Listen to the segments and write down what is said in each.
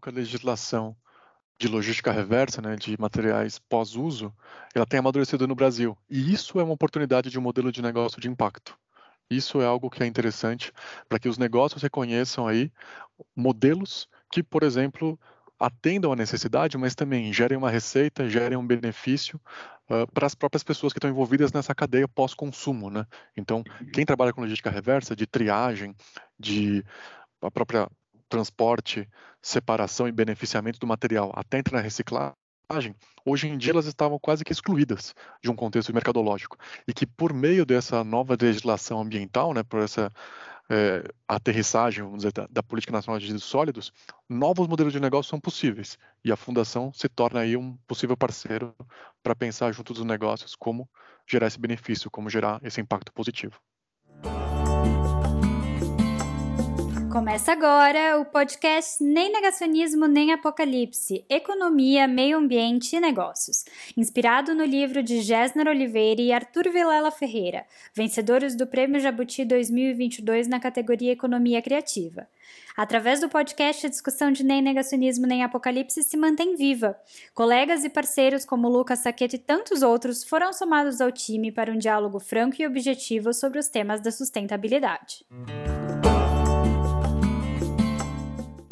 como que a legislação de logística reversa, né, de materiais pós-uso, ela tem amadurecido no Brasil. E isso é uma oportunidade de um modelo de negócio de impacto. Isso é algo que é interessante para que os negócios reconheçam aí modelos que, por exemplo, atendam a necessidade, mas também gerem uma receita, gerem um benefício uh, para as próprias pessoas que estão envolvidas nessa cadeia pós-consumo, né? Então, quem trabalha com logística reversa, de triagem, de a própria transporte, separação e beneficiamento do material até entrar na reciclagem, hoje em dia elas estavam quase que excluídas de um contexto mercadológico. E que por meio dessa nova legislação ambiental, né, por essa é, aterrissagem, vamos dizer, da, da, Política Nacional de Resíduos Sólidos, novos modelos de negócio são possíveis. E a Fundação se torna aí um possível parceiro para pensar junto dos negócios como gerar esse benefício, como gerar esse impacto positivo. Começa agora o podcast Nem Negacionismo Nem Apocalipse: Economia, Meio Ambiente e Negócios, inspirado no livro de Gessner Oliveira e Arthur Vilela Ferreira, vencedores do Prêmio Jabuti 2022 na categoria Economia Criativa. Através do podcast, a discussão de nem negacionismo nem apocalipse se mantém viva. Colegas e parceiros como Lucas Saquete e tantos outros foram somados ao time para um diálogo franco e objetivo sobre os temas da sustentabilidade.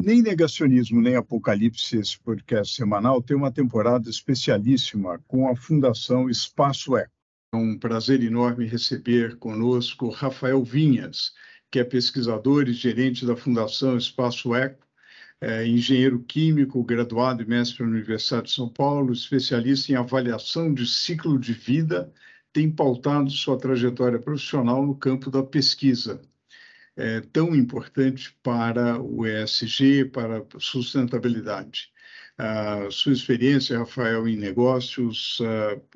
Nem Negacionismo, nem Apocalipse, esse podcast semanal, tem uma temporada especialíssima com a Fundação Espaço Eco. É um prazer enorme receber conosco Rafael Vinhas, que é pesquisador e gerente da Fundação Espaço Eco, é engenheiro químico, graduado e mestre pela Universidade de São Paulo, especialista em avaliação de ciclo de vida, tem pautado sua trajetória profissional no campo da pesquisa é, tão importante para o ESG, para sustentabilidade. A sua experiência, Rafael, em negócios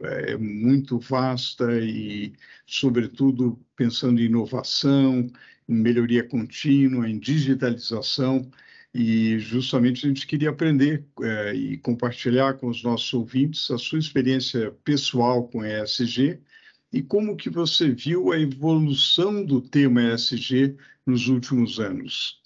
é muito vasta e, sobretudo, pensando em inovação, em melhoria contínua, em digitalização. E justamente a gente queria aprender é, e compartilhar com os nossos ouvintes a sua experiência pessoal com ESG e como que você viu a evolução do tema ESG nos últimos anos?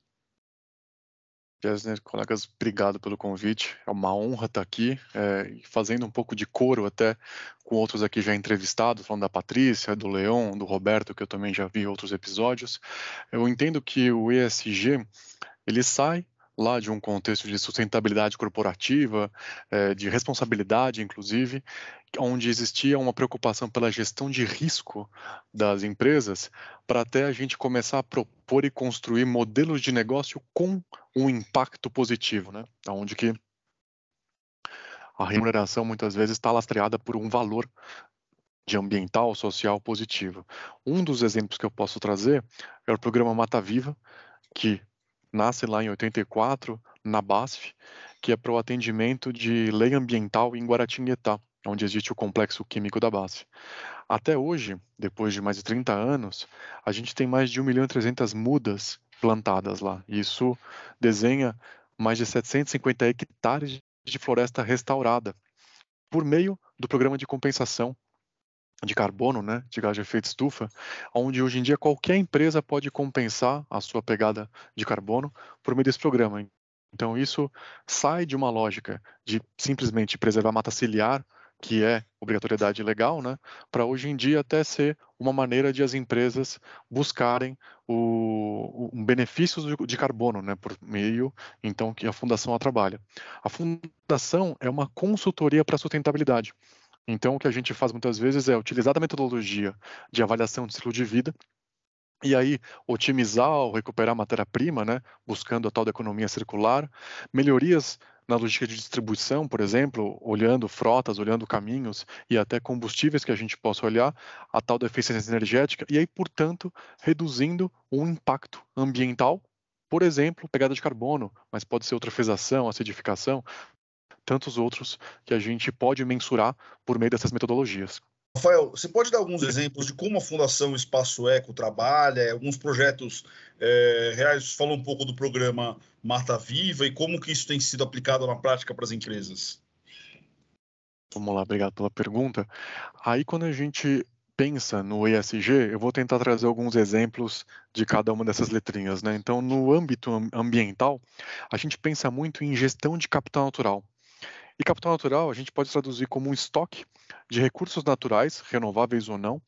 Gessner, colegas, obrigado pelo convite. É uma honra estar aqui, é, fazendo um pouco de coro até com outros aqui já entrevistados, falando da Patrícia, do Leon, do Roberto, que eu também já vi outros episódios. Eu entendo que o ESG ele sai lá de um contexto de sustentabilidade corporativa, é, de responsabilidade, inclusive, onde existia uma preocupação pela gestão de risco das empresas, para até a gente começar a propor e construir modelos de negócio com um impacto positivo, né? Onde que a remuneração muitas vezes está lastreada por um valor de ambiental, social positivo. Um dos exemplos que eu posso trazer é o programa Mata Viva, que nasce lá em 84 na BASF, que é para o atendimento de lei ambiental em Guaratinguetá, onde existe o complexo químico da BASF. Até hoje, depois de mais de 30 anos, a gente tem mais de 1 milhão e 300 mudas plantadas lá. Isso desenha mais de 750 hectares de floresta restaurada por meio do programa de compensação de carbono, né, de gás de efeito estufa, onde hoje em dia qualquer empresa pode compensar a sua pegada de carbono por meio desse programa. Então isso sai de uma lógica de simplesmente preservar mata ciliar, que é obrigatoriedade legal, né, para hoje em dia até ser uma maneira de as empresas buscarem o, um benefício de carbono, né, por meio então que a fundação trabalha. A fundação é uma consultoria para sustentabilidade. Então, o que a gente faz muitas vezes é utilizar a metodologia de avaliação de ciclo de vida e aí otimizar ou recuperar matéria-prima, né, buscando a tal da economia circular, melhorias na logística de distribuição, por exemplo, olhando frotas, olhando caminhos e até combustíveis que a gente possa olhar, a tal da eficiência energética, e aí, portanto, reduzindo o impacto ambiental, por exemplo, pegada de carbono, mas pode ser eutrofização, acidificação, tantos outros que a gente pode mensurar por meio dessas metodologias. Rafael, você pode dar alguns exemplos de como a Fundação Espaço Eco trabalha, alguns projetos é, reais? Falou um pouco do programa Mata Viva e como que isso tem sido aplicado na prática para as empresas. Vamos lá, obrigado pela pergunta. Aí, quando a gente pensa no ESG, eu vou tentar trazer alguns exemplos de cada uma dessas letrinhas. Né? Então, no âmbito ambiental, a gente pensa muito em gestão de capital natural. E capital natural a gente pode traduzir como um estoque de recursos naturais, renováveis ou não,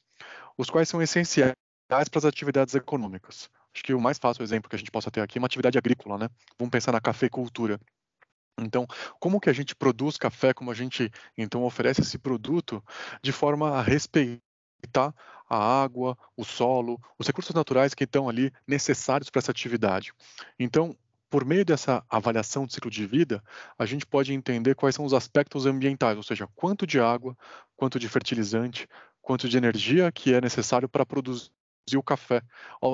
os quais são essenciais para as atividades econômicas. Acho que o mais fácil exemplo que a gente possa ter aqui é uma atividade agrícola, né? Vamos pensar na cafeicultura. Então, como que a gente produz café, como a gente então oferece esse produto de forma a respeitar a água, o solo, os recursos naturais que estão ali necessários para essa atividade. Então, por meio dessa avaliação de ciclo de vida, a gente pode entender quais são os aspectos ambientais, ou seja, quanto de água, quanto de fertilizante, quanto de energia que é necessário para produzir o café.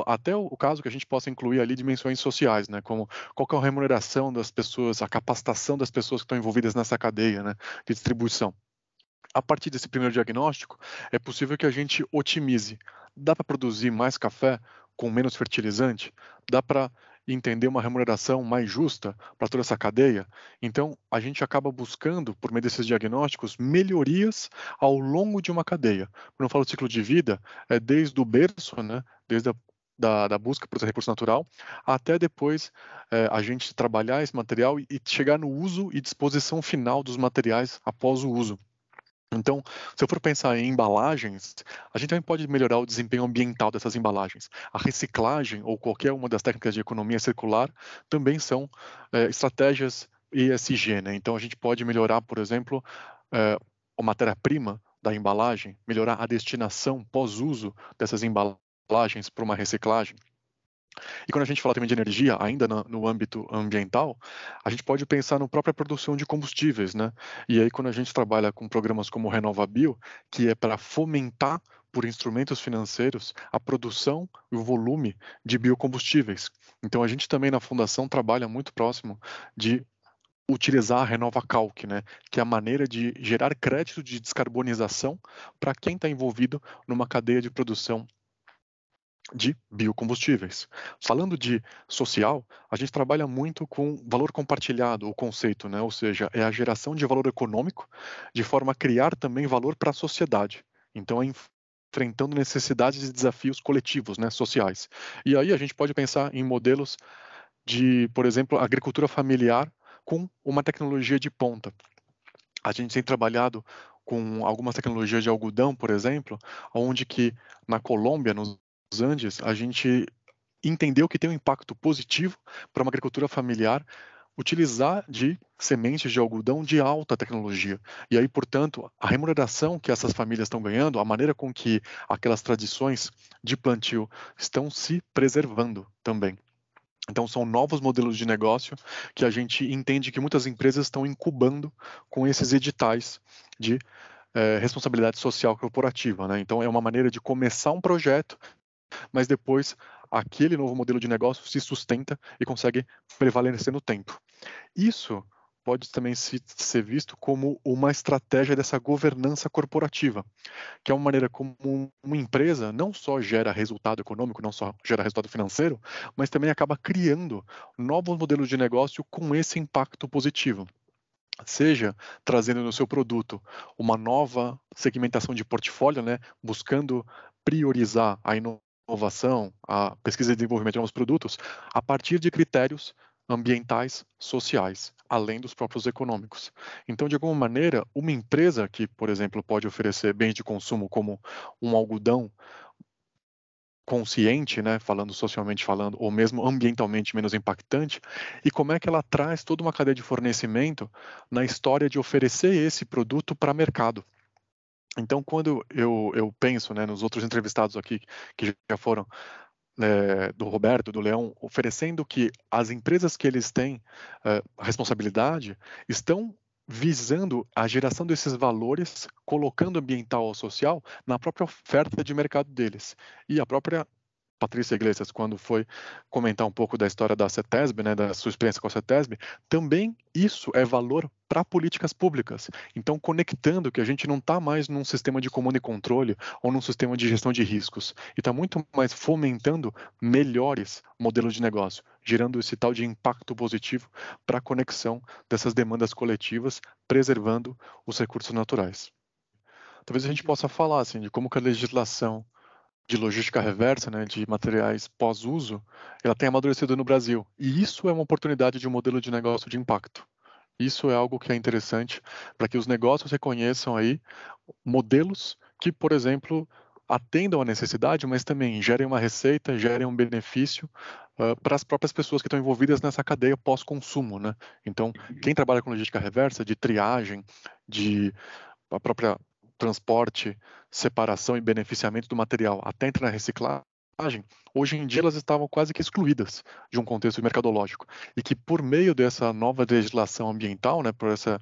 Até o caso que a gente possa incluir ali dimensões sociais, né? Como qual é a remuneração das pessoas, a capacitação das pessoas que estão envolvidas nessa cadeia né, de distribuição. A partir desse primeiro diagnóstico, é possível que a gente otimize. Dá para produzir mais café com menos fertilizante? Dá para entender uma remuneração mais justa para toda essa cadeia. Então, a gente acaba buscando, por meio desses diagnósticos, melhorias ao longo de uma cadeia. Quando eu falo ciclo de vida, é desde o berço, né, desde a da, da, busca por esse recurso natural, até depois é, a gente trabalhar esse material e, e chegar no uso e disposição final dos materiais após o uso. Então, se eu for pensar em embalagens, a gente também pode melhorar o desempenho ambiental dessas embalagens. A reciclagem ou qualquer uma das técnicas de economia circular também são é, estratégias ESG. Né? Então, a gente pode melhorar, por exemplo, é, a matéria-prima da embalagem, melhorar a destinação pós-uso dessas embalagens para uma reciclagem. E quando a gente fala também de energia, ainda no, no, âmbito ambiental, a gente pode pensar na própria produção de combustíveis, né? E aí quando a gente trabalha com programas como o RenovaBio, que é para fomentar por instrumentos financeiros a produção e o volume de biocombustíveis. Então a gente também na fundação trabalha muito próximo de utilizar a Renova Calc, né, que é a maneira de gerar crédito de descarbonização para quem está envolvido numa cadeia de produção de biocombustíveis. Falando de social, a gente trabalha muito com valor compartilhado, o conceito, né? ou seja, é a geração de valor econômico de forma a criar também valor para a sociedade. Então, é enfrentando necessidades e desafios coletivos, né, sociais. E aí a gente pode pensar em modelos de, por exemplo, agricultura familiar com uma tecnologia de ponta. A gente tem trabalhado com algumas tecnologias de algodão, por exemplo, onde que na Colômbia, nos Andes, a gente entendeu que tem um impacto positivo para uma agricultura familiar utilizar de sementes de algodão de alta tecnologia. E aí, portanto, a remuneração que essas famílias estão ganhando, a maneira com que aquelas tradições de plantio estão se preservando também. Então, são novos modelos de negócio que a gente entende que muitas empresas estão incubando com esses editais de é, responsabilidade social corporativa. Né? Então, é uma maneira de começar um projeto mas depois aquele novo modelo de negócio se sustenta e consegue prevalecer no tempo. Isso pode também ser visto como uma estratégia dessa governança corporativa, que é uma maneira como uma empresa não só gera resultado econômico, não só gera resultado financeiro, mas também acaba criando novos modelos de negócio com esse impacto positivo. Seja trazendo no seu produto uma nova segmentação de portfólio, né, buscando priorizar a inovação inovação, a pesquisa e desenvolvimento de novos produtos, a partir de critérios ambientais, sociais, além dos próprios econômicos. Então, de alguma maneira, uma empresa que, por exemplo, pode oferecer bens de consumo como um algodão consciente, né, falando socialmente falando, ou mesmo ambientalmente menos impactante, e como é que ela traz toda uma cadeia de fornecimento na história de oferecer esse produto para mercado. Então, quando eu, eu penso né, nos outros entrevistados aqui que já foram é, do Roberto, do Leão, oferecendo que as empresas que eles têm é, responsabilidade estão visando a geração desses valores, colocando ambiental ou social na própria oferta de mercado deles. E a própria Patrícia Iglesias, quando foi comentar um pouco da história da CETESB, né, da sua experiência com a CETESB, também isso é valor para políticas públicas. Então, conectando que a gente não está mais num sistema de comando e controle ou num sistema de gestão de riscos, e está muito mais fomentando melhores modelos de negócio, gerando esse tal de impacto positivo para a conexão dessas demandas coletivas, preservando os recursos naturais. talvez a gente possa falar assim de como que a legislação de logística reversa, né, de materiais pós-uso, ela tem amadurecido no Brasil. E isso é uma oportunidade de um modelo de negócio de impacto. Isso é algo que é interessante para que os negócios reconheçam aí modelos que, por exemplo, atendam a necessidade, mas também gerem uma receita, gerem um benefício uh, para as próprias pessoas que estão envolvidas nessa cadeia pós-consumo, né? Então, quem trabalha com logística reversa, de triagem, de a própria transporte, separação e beneficiamento do material até entrar na reciclagem, hoje em dia elas estavam quase que excluídas de um contexto mercadológico. E que por meio dessa nova legislação ambiental, né, por essa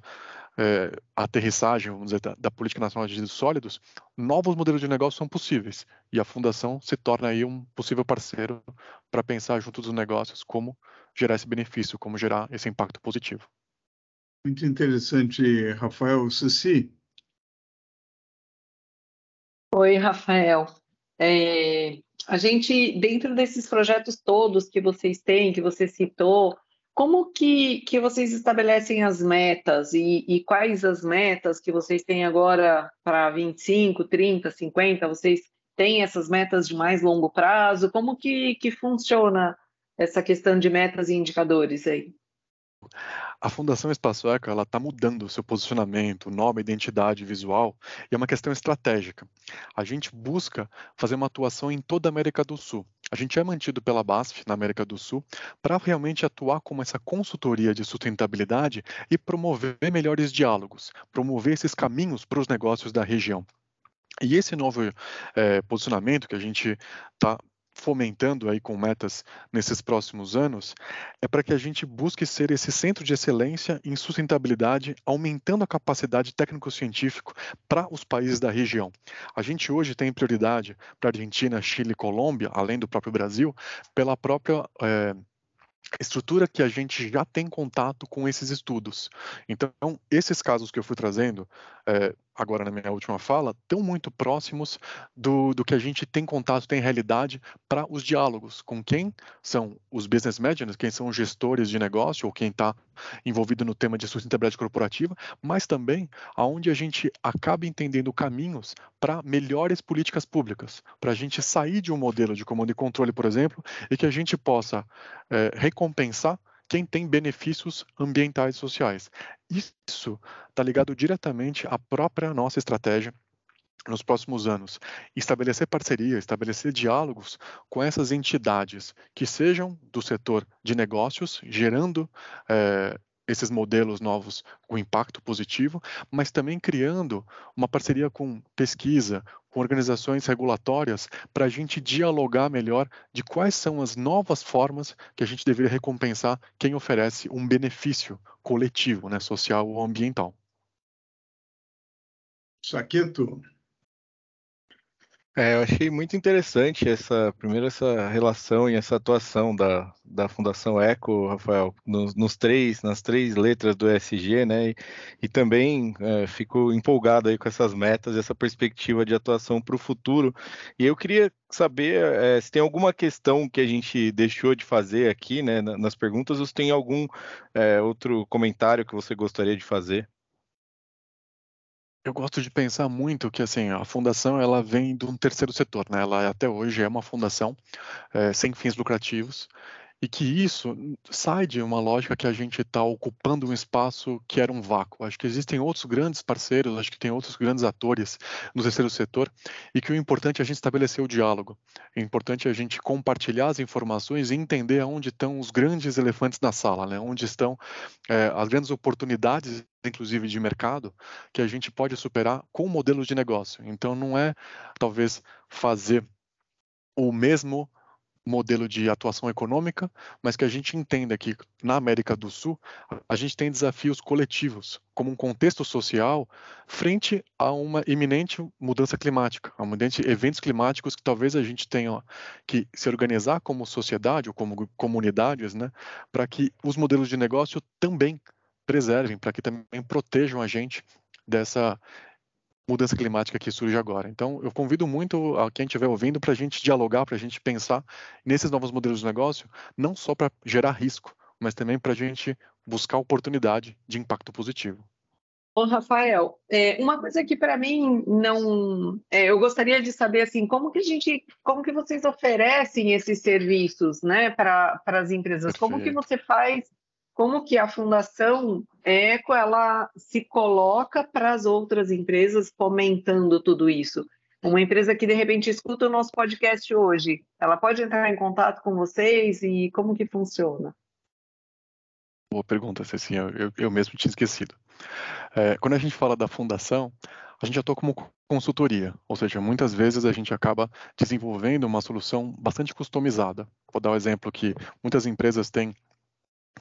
é, aterrissagem, vamos dizer, da, da, Política Nacional de Resíduos Sólidos, novos modelos de negócio são possíveis. E a Fundação se torna aí um possível parceiro para pensar junto dos negócios como gerar esse benefício, como gerar esse impacto positivo. Muito interessante, Rafael. Ceci, Oi, Rafael. É, a gente, dentro desses projetos todos que vocês têm, que você citou, como que, que vocês estabelecem as metas e, e quais as metas que vocês têm agora para 25, 30, 50? Vocês têm essas metas de mais longo prazo? Como que, que funciona essa questão de metas e indicadores aí? A Fundação Espaço Eco está mudando o seu posicionamento, nome, identidade visual e é uma questão estratégica. A gente busca fazer uma atuação em toda a América do Sul. A gente é mantido pela BASF na América do Sul para realmente atuar como essa consultoria de sustentabilidade e promover melhores diálogos, promover esses caminhos para os negócios da região. E esse novo é, posicionamento que a gente está fomentando aí com metas nesses próximos anos é para que a gente busque ser esse centro de excelência em sustentabilidade, aumentando a capacidade técnico-científico para os países da região. A gente hoje tem prioridade para Argentina, Chile e Colômbia, além do próprio Brasil, pela própria é, estrutura que a gente já tem contato com esses estudos. Então, esses casos que eu fui trazendo, é, agora na minha última fala, estão muito próximos do, do que a gente tem contato, tem realidade para os diálogos. Com quem são os business managers, quem são os gestores de negócio ou quem está envolvido no tema de sustentabilidade corporativa, mas também aonde a gente acaba entendendo caminhos para melhores políticas públicas, para a gente sair de um modelo de comando e controle, por exemplo, e que a gente possa é, recompensar quem tem benefícios ambientais e sociais. Isso está ligado diretamente à própria nossa estratégia nos próximos anos, estabelecer parceria, estabelecer diálogos com essas entidades que sejam do setor de negócios, gerando é, esses modelos novos com impacto positivo, mas também criando uma parceria com pesquisa, com organizações regulatórias, para a gente dialogar melhor de quais são as novas formas que a gente deveria recompensar quem oferece um benefício coletivo, né, social ou ambiental. Saqueto, é, eu achei muito interessante essa, primeiro essa relação e essa atuação da, da Fundação Eco, Rafael, nos, nos três, nas três letras do ESG, né? E, e também é, fico empolgado aí com essas metas, essa perspectiva de atuação para o futuro. E eu queria saber é, se tem alguma questão que a gente deixou de fazer aqui, né, nas perguntas, ou se tem algum é, outro comentário que você gostaria de fazer. Eu gosto de pensar muito que assim a fundação ela vem de um terceiro setor, né? Ela até hoje é uma fundação é, sem fins lucrativos e que isso sai de uma lógica que a gente está ocupando um espaço que era um vácuo. Acho que existem outros grandes parceiros, acho que tem outros grandes atores no terceiro setor e que o importante é a gente estabelecer o diálogo. É importante a gente compartilhar as informações e entender onde estão os grandes elefantes na sala, né? Onde estão é, as grandes oportunidades inclusive de mercado, que a gente pode superar com modelos de negócio. Então, não é talvez fazer o mesmo modelo de atuação econômica, mas que a gente entenda que na América do Sul a gente tem desafios coletivos, como um contexto social, frente a uma iminente mudança climática, a iminente eventos climáticos que talvez a gente tenha que se organizar como sociedade ou como comunidades, né, para que os modelos de negócio também preservem, para que também protejam a gente dessa mudança climática que surge agora. Então, eu convido muito a quem estiver ouvindo para a gente dialogar, para a gente pensar nesses novos modelos de negócio, não só para gerar risco, mas também para a gente buscar oportunidade de impacto positivo. Ô, Rafael, é, uma coisa que para mim não, é, eu gostaria de saber assim, como que a gente, como que vocês oferecem esses serviços, né, para as empresas? Perfeito. Como que você faz? Como que a Fundação Eco ela se coloca para as outras empresas fomentando tudo isso? Uma empresa que de repente escuta o nosso podcast hoje, ela pode entrar em contato com vocês e como que funciona? Boa pergunta, Cecinha. Eu, eu mesmo tinha esquecido. É, quando a gente fala da fundação, a gente atua como consultoria, ou seja, muitas vezes a gente acaba desenvolvendo uma solução bastante customizada. Vou dar um exemplo que muitas empresas têm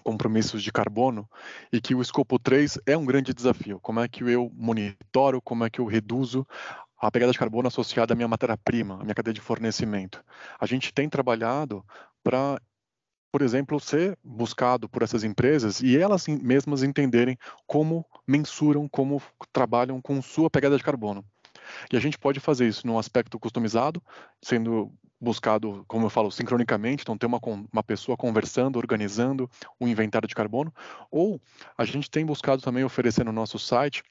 compromissos de carbono e que o escopo 3 é um grande desafio. Como é que eu monitoro, como é que eu reduzo a pegada de carbono associada à minha matéria-prima, à minha cadeia de fornecimento. A gente tem trabalhado para por exemplo, ser buscado por essas empresas e elas mesmas entenderem como mensuram, como trabalham com sua pegada de carbono. E a gente pode fazer isso num aspecto customizado, sendo buscado, como eu falo, sincronicamente, então ter uma, uma pessoa conversando, organizando o inventário de carbono, ou a gente tem buscado também oferecer no nosso site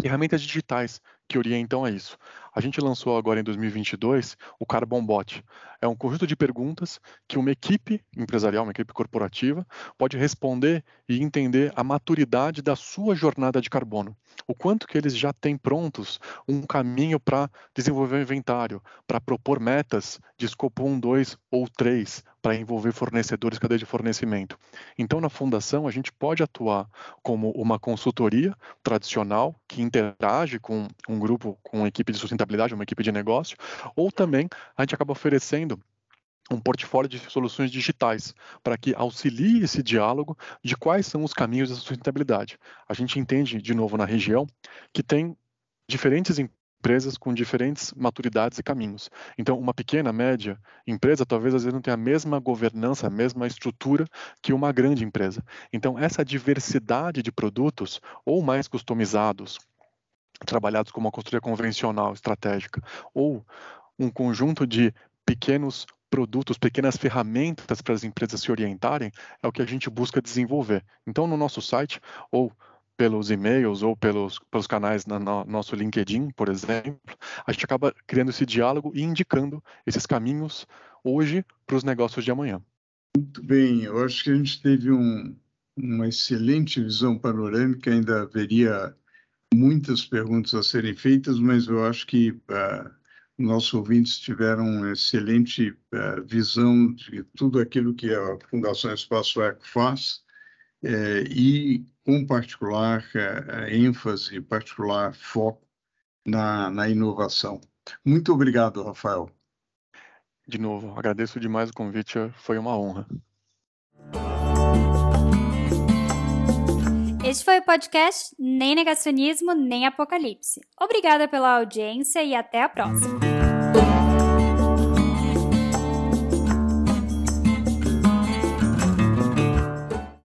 ferramentas digitais que orientam a isso. A gente lançou agora em 2022 o Carbon Bot. É um conjunto de perguntas que uma equipe empresarial, uma equipe corporativa, pode responder e entender a maturidade da sua jornada de carbono. O quanto que eles já têm prontos um caminho para desenvolver o inventário, para propor metas de escopo 1, 2 ou 3, para envolver fornecedores, cadeia de fornecimento. Então, na fundação, a gente pode atuar como uma consultoria tradicional que interage com um grupo, com uma equipe de sustentabilidade, uma equipe de negócio, ou também a gente acaba oferecendo um portfólio de soluções digitais para que auxilie esse diálogo de quais são os caminhos da sustentabilidade. A gente entende, de novo, na região, que tem diferentes empresas com diferentes maturidades e caminhos. Então, uma pequena, média empresa talvez às vezes não tenha a mesma governança, a mesma estrutura que uma grande empresa. Então, essa diversidade de produtos, ou mais customizados, trabalhados como uma consultoria convencional, estratégica, ou um conjunto de pequenos produtos, pequenas ferramentas para as empresas se orientarem, é o que a gente busca desenvolver. Então, no nosso site, ou pelos e-mails ou pelos, pelos canais no, no nosso LinkedIn, por exemplo, a gente acaba criando esse diálogo e indicando esses caminhos hoje para os negócios de amanhã. Muito bem, eu acho que a gente teve um, uma excelente visão panorâmica, ainda haveria muitas perguntas a serem feitas, mas eu acho que uh, nossos ouvintes tiveram uma excelente uh, visão de tudo aquilo que a Fundação Espaço Eco faz é, e com particular é, ênfase, particular foco na, na inovação. Muito obrigado, Rafael. De novo, agradeço demais o convite, foi uma honra. Este foi o podcast Nem Negacionismo, Nem Apocalipse. Obrigada pela audiência e até a próxima.